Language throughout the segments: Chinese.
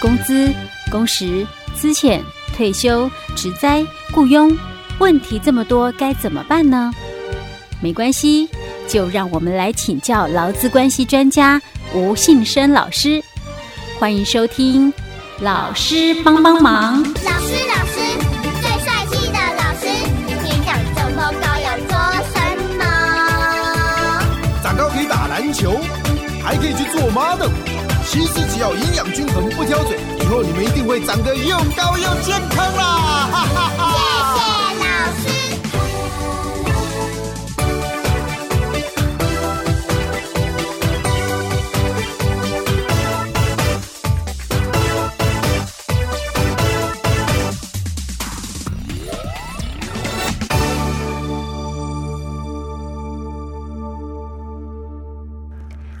工资、工时、资遣、退休、职灾、雇佣，问题这么多，该怎么办呢？没关系，就让我们来请教劳资关系专家吴信生老师。欢迎收听，老师帮帮忙。老师，老师，最帅气的老师，你长这么高要做什么？长高可以打篮球，还可以去做妈的。其实只要营养均衡，不挑嘴，以后你们一定会长得又高又健康啦！哈哈哈。谢谢。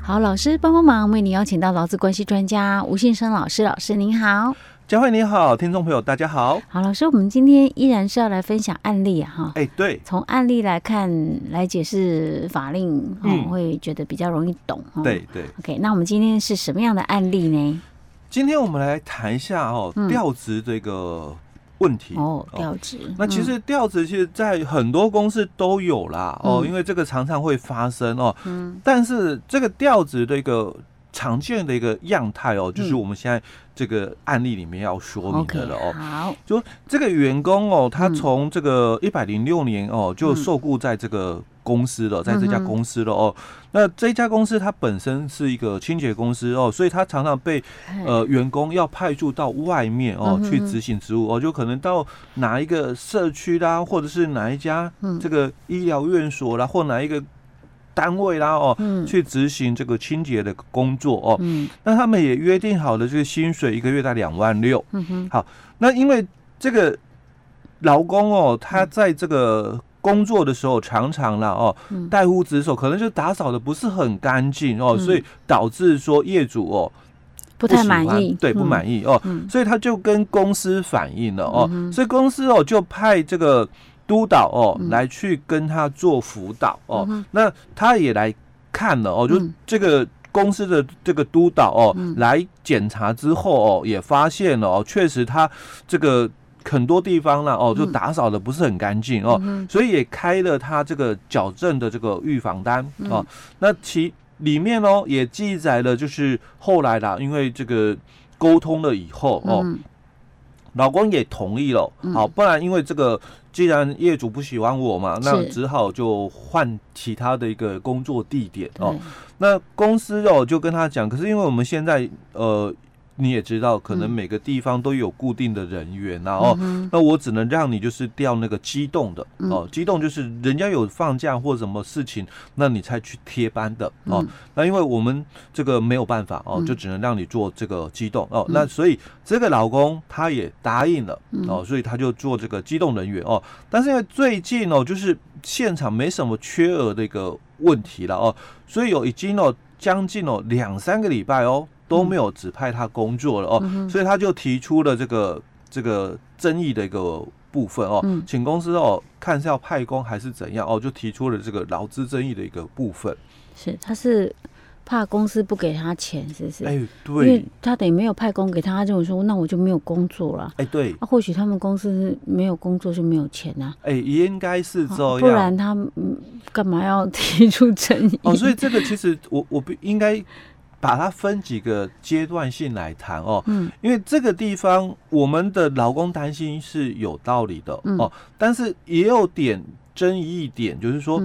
好，老师帮帮忙，为你邀请到劳资关系专家吴信生老师。老师您好，佳慧你好，听众朋友大家好。好，老师，我们今天依然是要来分享案例啊，哈。哎，对，从案例来看，来解释法令，嗯，会觉得比较容易懂。对对。OK，那我们今天是什么样的案例呢？今天我们来谈一下哦，调职这个。问题哦，调职。那其实调职其实，在很多公司都有啦，嗯、哦，因为这个常常会发生哦。嗯。但是这个调职的一个常见的一个样态哦，就是我们现在这个案例里面要说明的了哦。嗯、好。就这个员工哦，他从这个一百零六年哦就受雇在这个。公司了，在这家公司了哦。那这家公司它本身是一个清洁公司哦，所以它常常被呃员工要派驻到外面哦去执行职务哦，就可能到哪一个社区啦，或者是哪一家这个医疗院所啦，或哪一个单位啦哦，去执行这个清洁的工作哦。那他们也约定好的这个薪水一个月在两万六。嗯哼。好，那因为这个劳工哦，他在这个。工作的时候常常啦哦，怠忽职守，可能就打扫的不是很干净哦，所以导致说业主哦不太满意，对，不满意哦，所以他就跟公司反映了哦，所以公司哦就派这个督导哦来去跟他做辅导哦，那他也来看了哦，就这个公司的这个督导哦来检查之后哦，也发现了哦，确实他这个。很多地方呢，哦，就打扫的不是很干净哦，所以也开了他这个矫正的这个预防单哦。那其里面哦也记载了，就是后来啦，因为这个沟通了以后哦，老公也同意了，好，不然因为这个既然业主不喜欢我嘛，那只好就换其他的一个工作地点哦。那公司哦就跟他讲，可是因为我们现在呃。你也知道，可能每个地方都有固定的人员，然后那我只能让你就是调那个机动的哦，机动就是人家有放假或什么事情，那你才去贴班的哦。那因为我们这个没有办法哦，就只能让你做这个机动哦。那所以这个老公他也答应了哦，所以他就做这个机动人员哦。但是因为最近哦，就是现场没什么缺额的一个问题了哦，所以有已经哦将近哦两三个礼拜哦。都没有指派他工作了哦，嗯、所以他就提出了这个这个争议的一个部分哦，嗯、请公司哦看是要派工还是怎样哦，就提出了这个劳资争议的一个部分。是，他是怕公司不给他钱，是不是？哎，对，因为他等于没有派工给他，他就说那我就没有工作了。哎，对，或许他们公司没有工作就没有钱啊。哎，应该是这样，不然他干嘛要提出争议？哦，所以这个其实我我不应该。把它分几个阶段性来谈哦，嗯，因为这个地方我们的劳工担心是有道理的哦，但是也有点争议一点，就是说，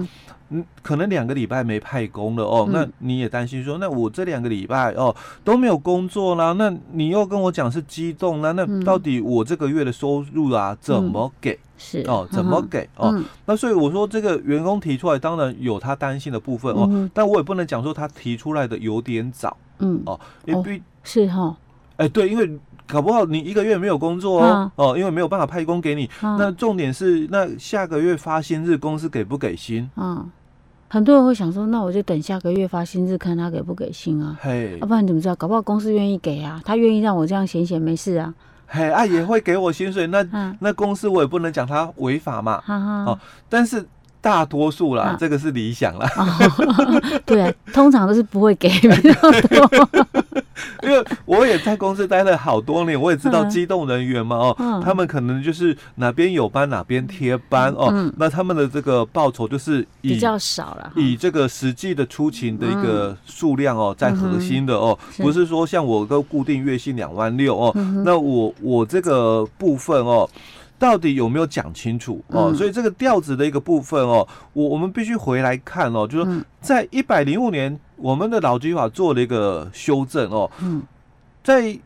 嗯，可能两个礼拜没派工了哦，那你也担心说，那我这两个礼拜哦都没有工作啦，那你又跟我讲是机动啦，那到底我这个月的收入啊怎么给？是。哦，怎么给？哦？嗯、那所以我说，这个员工提出来，当然有他担心的部分哦，嗯、但我也不能讲说他提出来的有点早，嗯。哦，因为是哈，哎对，因为搞不好你一个月没有工作哦，啊、哦，因为没有办法派工给你，啊、那重点是那下个月发薪日公司给不给薪？嗯，很多人会想说，那我就等下个月发薪日看他给不给薪啊，嘿，要、啊、不然你怎么知道？搞不好公司愿意给啊，他愿意让我这样闲闲没事啊。嘿，啊也会给我薪水，那、啊、那公司我也不能讲他违法嘛，哈啊、哦，但是大多数啦，啊、这个是理想啦。哦、对啊，通常都是不会给比较多。因为我也在公司待了好多年，我也知道机动人员嘛，哦，嗯。他们可能就是哪边有班哪边贴班哦，嗯。那他们的这个报酬就是以比较少了。以这个实际的出勤的一个数量哦，在核心的哦，是不是说像我个固定月薪两万六哦，嗯那我我这个部分哦。到底有没有讲清楚哦？嗯所以这个调子的一个部分哦，我我们必须回来看哦，就是说在一百零五年，我们的劳基法做了一个修正哦，嗯在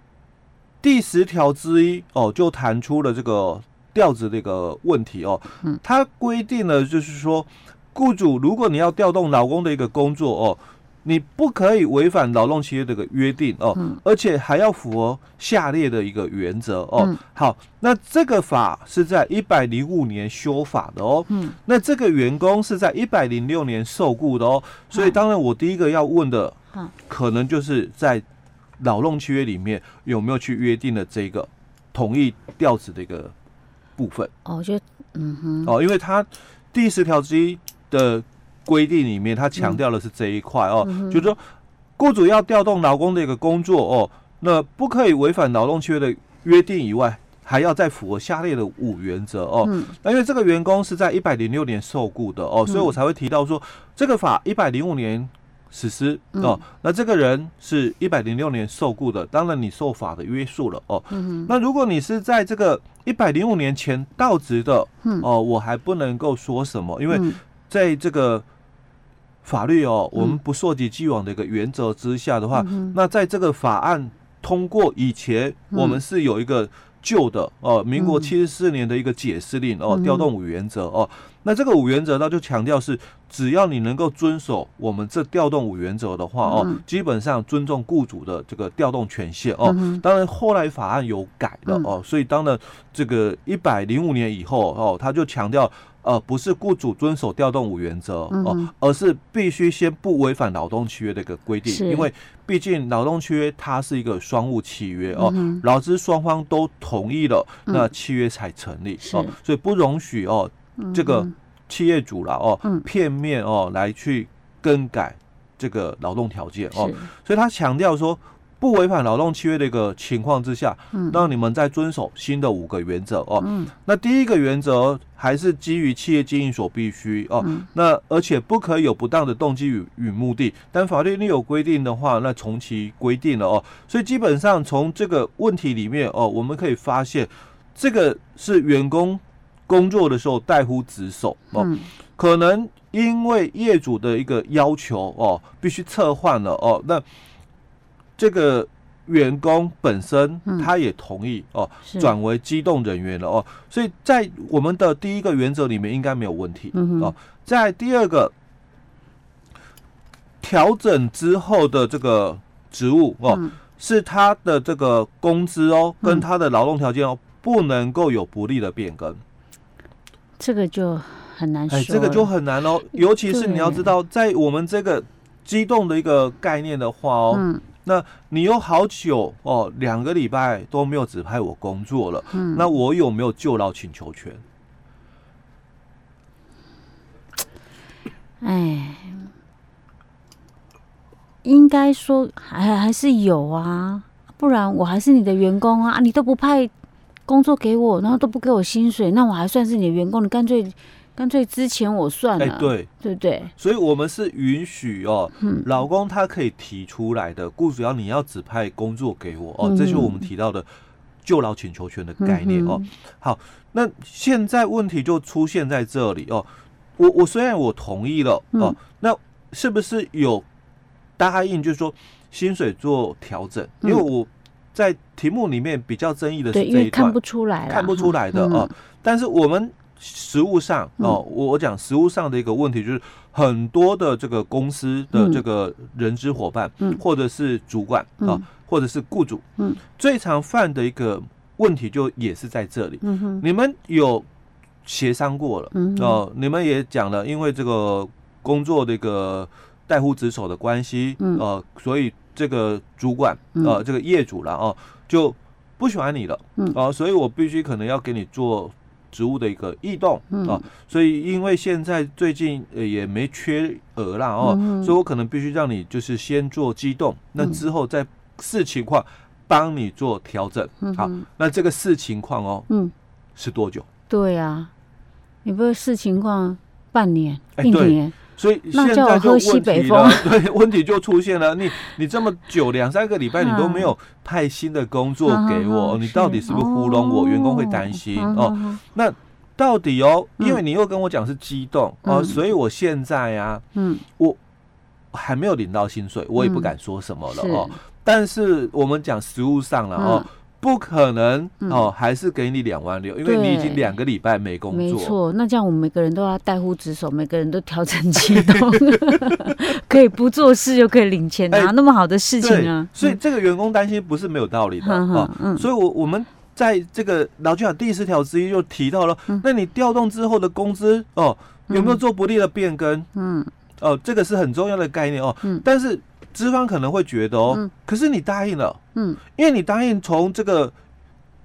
第十条之一哦，就谈出了这个调子的一个问题哦，嗯它规定了就是说，雇主如果你要调动劳工的一个工作哦。你不可以违反劳动契约的一个约定哦，嗯而且还要符合下列的一个原则哦。嗯好，那这个法是在一百零五年修法的哦。嗯那这个员工是在一百零六年受雇的哦，所以当然我第一个要问的嗯，可能就是在劳动契约里面有没有去约定了这个同意调职的一个部分哦，我觉得嗯哼，哦，因为他第十条之一的规定里面，他强调的是这一块哦，嗯就是说雇主要调动劳工的一个工作哦，那不可以违反劳动契约的约定以外，还要再符合下列的五原则哦。嗯。那因为这个员工是在一百零六年受雇的哦，所以我才会提到说这个法一百零五年实施哦。那这个人是一百零六年受雇的，当然你受法的约束了哦。嗯那如果你是在这个一百零五年前到职的嗯。哦，我还不能够说什么，因为嗯。在这个法律哦，我们不溯及既往的一个原则之下的话，嗯那在这个法案通过以前，嗯我们是有一个旧的哦，民国嗯七十四年的一个解释令哦，嗯调动五原则哦。那这个五原则，它就强调是，只要你能够遵守我们这调动五原则的话哦嗯，基本上尊重雇主的这个调动权限哦。嗯当然，后来法案有改了嗯哦，所以当然这个一百零五年以后哦，他就强调。呃，不是雇主遵守调动五原则哦、嗯而是必须先不违反劳动契约的一个规定，因为毕竟劳动契约它是一个双务契约哦，嗯劳资双方都同意了，嗯。那契约才成立是。哦，所以不容许哦，嗯这个企业主了哦嗯，片面哦来去更改这个劳动条件哦是，所以他强调说。不违反劳动契约的一个情况之下，嗯让你们再遵守新的五个原则哦。嗯那第一个原则还是基于企业经营所必须哦。嗯那而且不可以有不当的动机与与目的，但法律另有规定的话，那从其规定了哦。所以基本上从这个问题里面哦，我们可以发现，这个是员工工作的时候怠忽职守哦，嗯可能因为业主的一个要求哦，必须撤换了哦，那这个员工本身嗯。他也同意哦，转为机动人员了哦，所以在我们的第一个原则里面应该没有问题哦。在第二个调整之后的这个职务哦，嗯。是他的这个工资哦，嗯。跟他的劳动条件哦，不能够有不利的变更。这个就很难说哎，这个就很难哦，尤其是你要知道，在我们这个机动的一个概念的话哦，嗯那你有好久哦，两个礼拜都没有指派我工作了，嗯，那我有没有就劳请求权？哎，应该说还还是有啊，不然我还是你的员工啊，啊你都不派工作给我，然后都不给我薪水，那我还算是你的员工？你干脆干脆之前我算了，哎，对，对不对？所以我们是允许哦，嗯老公他可以提出来的，雇主要你要指派工作给我哦，嗯这就是我们提到的就劳请求权的概念哦。嗯好，那现在问题就出现在这里哦。我我虽然我同意了哦，嗯那是不是有答应，就是说薪水做调整？因为嗯我在题目里面比较争议的，是这一段看不，出来，看不出来的嗯哦。但是我们实物上哦，嗯我我讲实物上的一个问题就是，很多的这个公司的嗯。这个人资伙伴，嗯。或者是主管啊、嗯或者是雇主，嗯。最常犯的一个问题就也是在这里。嗯哼，你们有协商过了？嗯哦、你们也讲了，因为这个工作的一个代乎职守的关系，嗯。呃，所以这个主管嗯。呃，这个业主了哦、就不喜欢你了，嗯。哦、所以我必须可能要给你做职务的一个异动啊、嗯所以因为现在最近呃也没缺额啦哦，所以我可能必须让你就是先做机动，那嗯。之后再视情况帮你做调整。嗯好，那这个视情况哦，嗯，是多久？对啊，你不是视情况半年、哎一年，所以现在就问题了，对，问题就出现了。你你这么久两三个礼拜，你都没有派新的工作给我，嗯你到底是不是糊弄我？哦员工会担心哦。嗯那到底哦，嗯因为你又跟我讲是激动哦，嗯所以我现在啊，嗯，我还没有领到薪水，我也不敢说什么了是哦。但是我们讲实物上了哦嗯，不可能嗯哦，还是给你两万六，因为你已经对两个礼拜没工作。没错。那这样我们每个人都要带护职守，每个人都调整激动，可以不做事又可以领钱，哎哪那么好的事情啊？，所以这个员工担心不是没有道理的哼哦哼。嗯所以我我们在这个劳基法第十条之一就提到了，嗯那你调动之后的工资哦，有没有做不利的变更？嗯哦，这个是很重要的概念哦。嗯但是资方可能会觉得哦，嗯可是你答应了，嗯。因为你答应从这个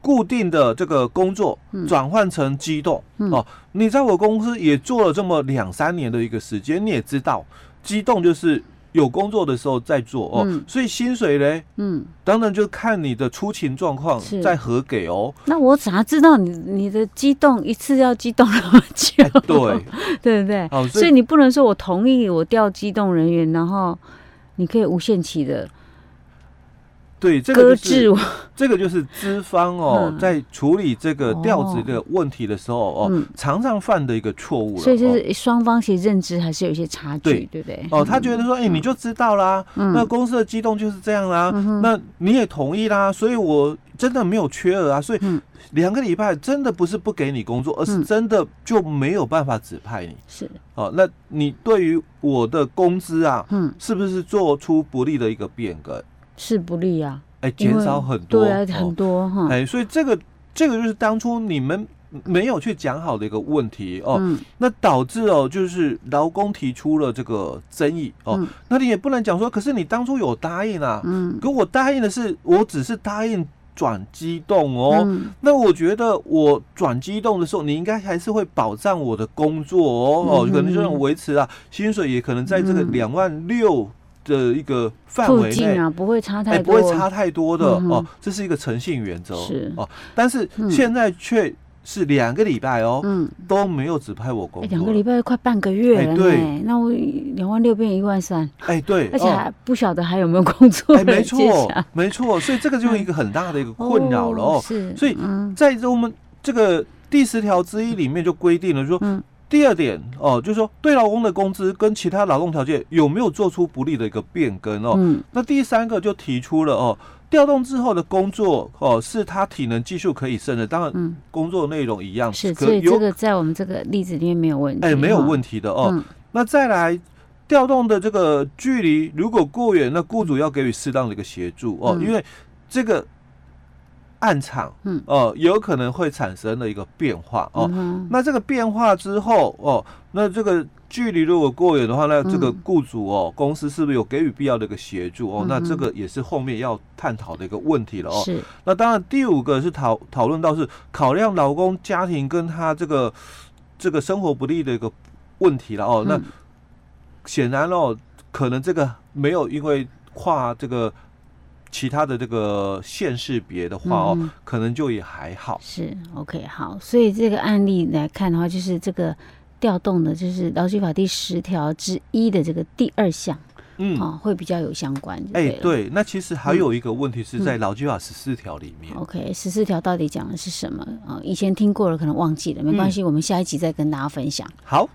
固定的这个工作嗯。转换成机动、嗯。哦，你在我公司也做了这么两三年的一个时间，你也知道，机动就是有工作的时候再做哦，嗯。所以薪水嘞，嗯，当然就看你的出勤状况是。再核给哦。那我咋知道你你的激动一次要激动那么久？哎，对，对不对？哦，所以你不能说我同意我调机动人员，然后你可以无限期的对这个就是。这个就是资方哦，嗯在处理这个调职的问题的时候哦，嗯常常犯的一个错误了。所以就哦是双方其实认知还是有一些差距，对对不对？哦，他觉得说，哎、你就知道啦，嗯那公司的机动就是这样啦，嗯那你也同意啦，所以我真的没有缺额啊，所以嗯两个礼拜真的不是不给你工作，而是嗯真的就没有办法指派你。是，哦，那你对于我的工资啊，嗯，是不是做出不利的一个变更？是不利啊，哎、减少很多，对啊，哦。很多哈，哎、所以这个这个就是当初你们没有去讲好的一个问题哦，嗯。那导致哦，就是劳工提出了这个争议哦，嗯。那你也不能讲说，可是你当初有答应啊，嗯。可我答应的是，我只是答应转机动哦，嗯。那我觉得我转机动的时候，你应该还是会保障我的工作哦，哦，嗯可能就能维持啊，薪水也可能在这个嗯。两万六的一个范围内。啊，不会差哎，太多，不会差太多的、嗯哦，这是一个诚信原则是。哦。但是嗯。现在却是两个礼拜哦，嗯，都没有指派我工哎，作了。两个礼拜快半个月了哎对，那我两万六变一万三，哎，对，而且哦。还不晓得还有没有工作哎，没错，没错，所以这个就是一个很大的一个困扰了哦。是，所以嗯。在这我们这个第十条之一里面就规定了说，嗯第二点哦，就是说对劳工的工资跟其他劳动条件有没有做出不利的一个变更哦。嗯那第三个就提出了哦，调动之后的工作哦，是他体能技术可以胜任，当然嗯，工作内容一样，是，可以这个在我们这个例子里面没有问题，哎没有问题的哦。嗯那再来调动的这个距离如果过远，那雇主要给予适当的一个协助哦，嗯因为这个案场嗯哦有可能会产生的一个变化哦。嗯那这个变化之后哦，那这个距离如果过远的话，那这个嗯雇主哦，公司是不是有给予必要的一个协助哦？嗯那这个也是后面要探讨的一个问题了哦。是，那当然，第五个是讨讨论到是考量老公家庭跟他这个这个生活不利的一个问题了哦。那嗯显然哦，可能这个没有因为跨这个其他的这个县市别的话哦，嗯可能就也还好。是 OK 好，所以这个案例来看的话，就是这个调动的，就是劳基法第十条之一的这个第二项，嗯，哦，会比较有相关哎、对那其实还有一个问题是在嗯劳基法十四条里面。OK，十四条到底讲的是什么啊、哦？以前听过了，可能忘记了，没关系，我们下一集再跟大家分享。好，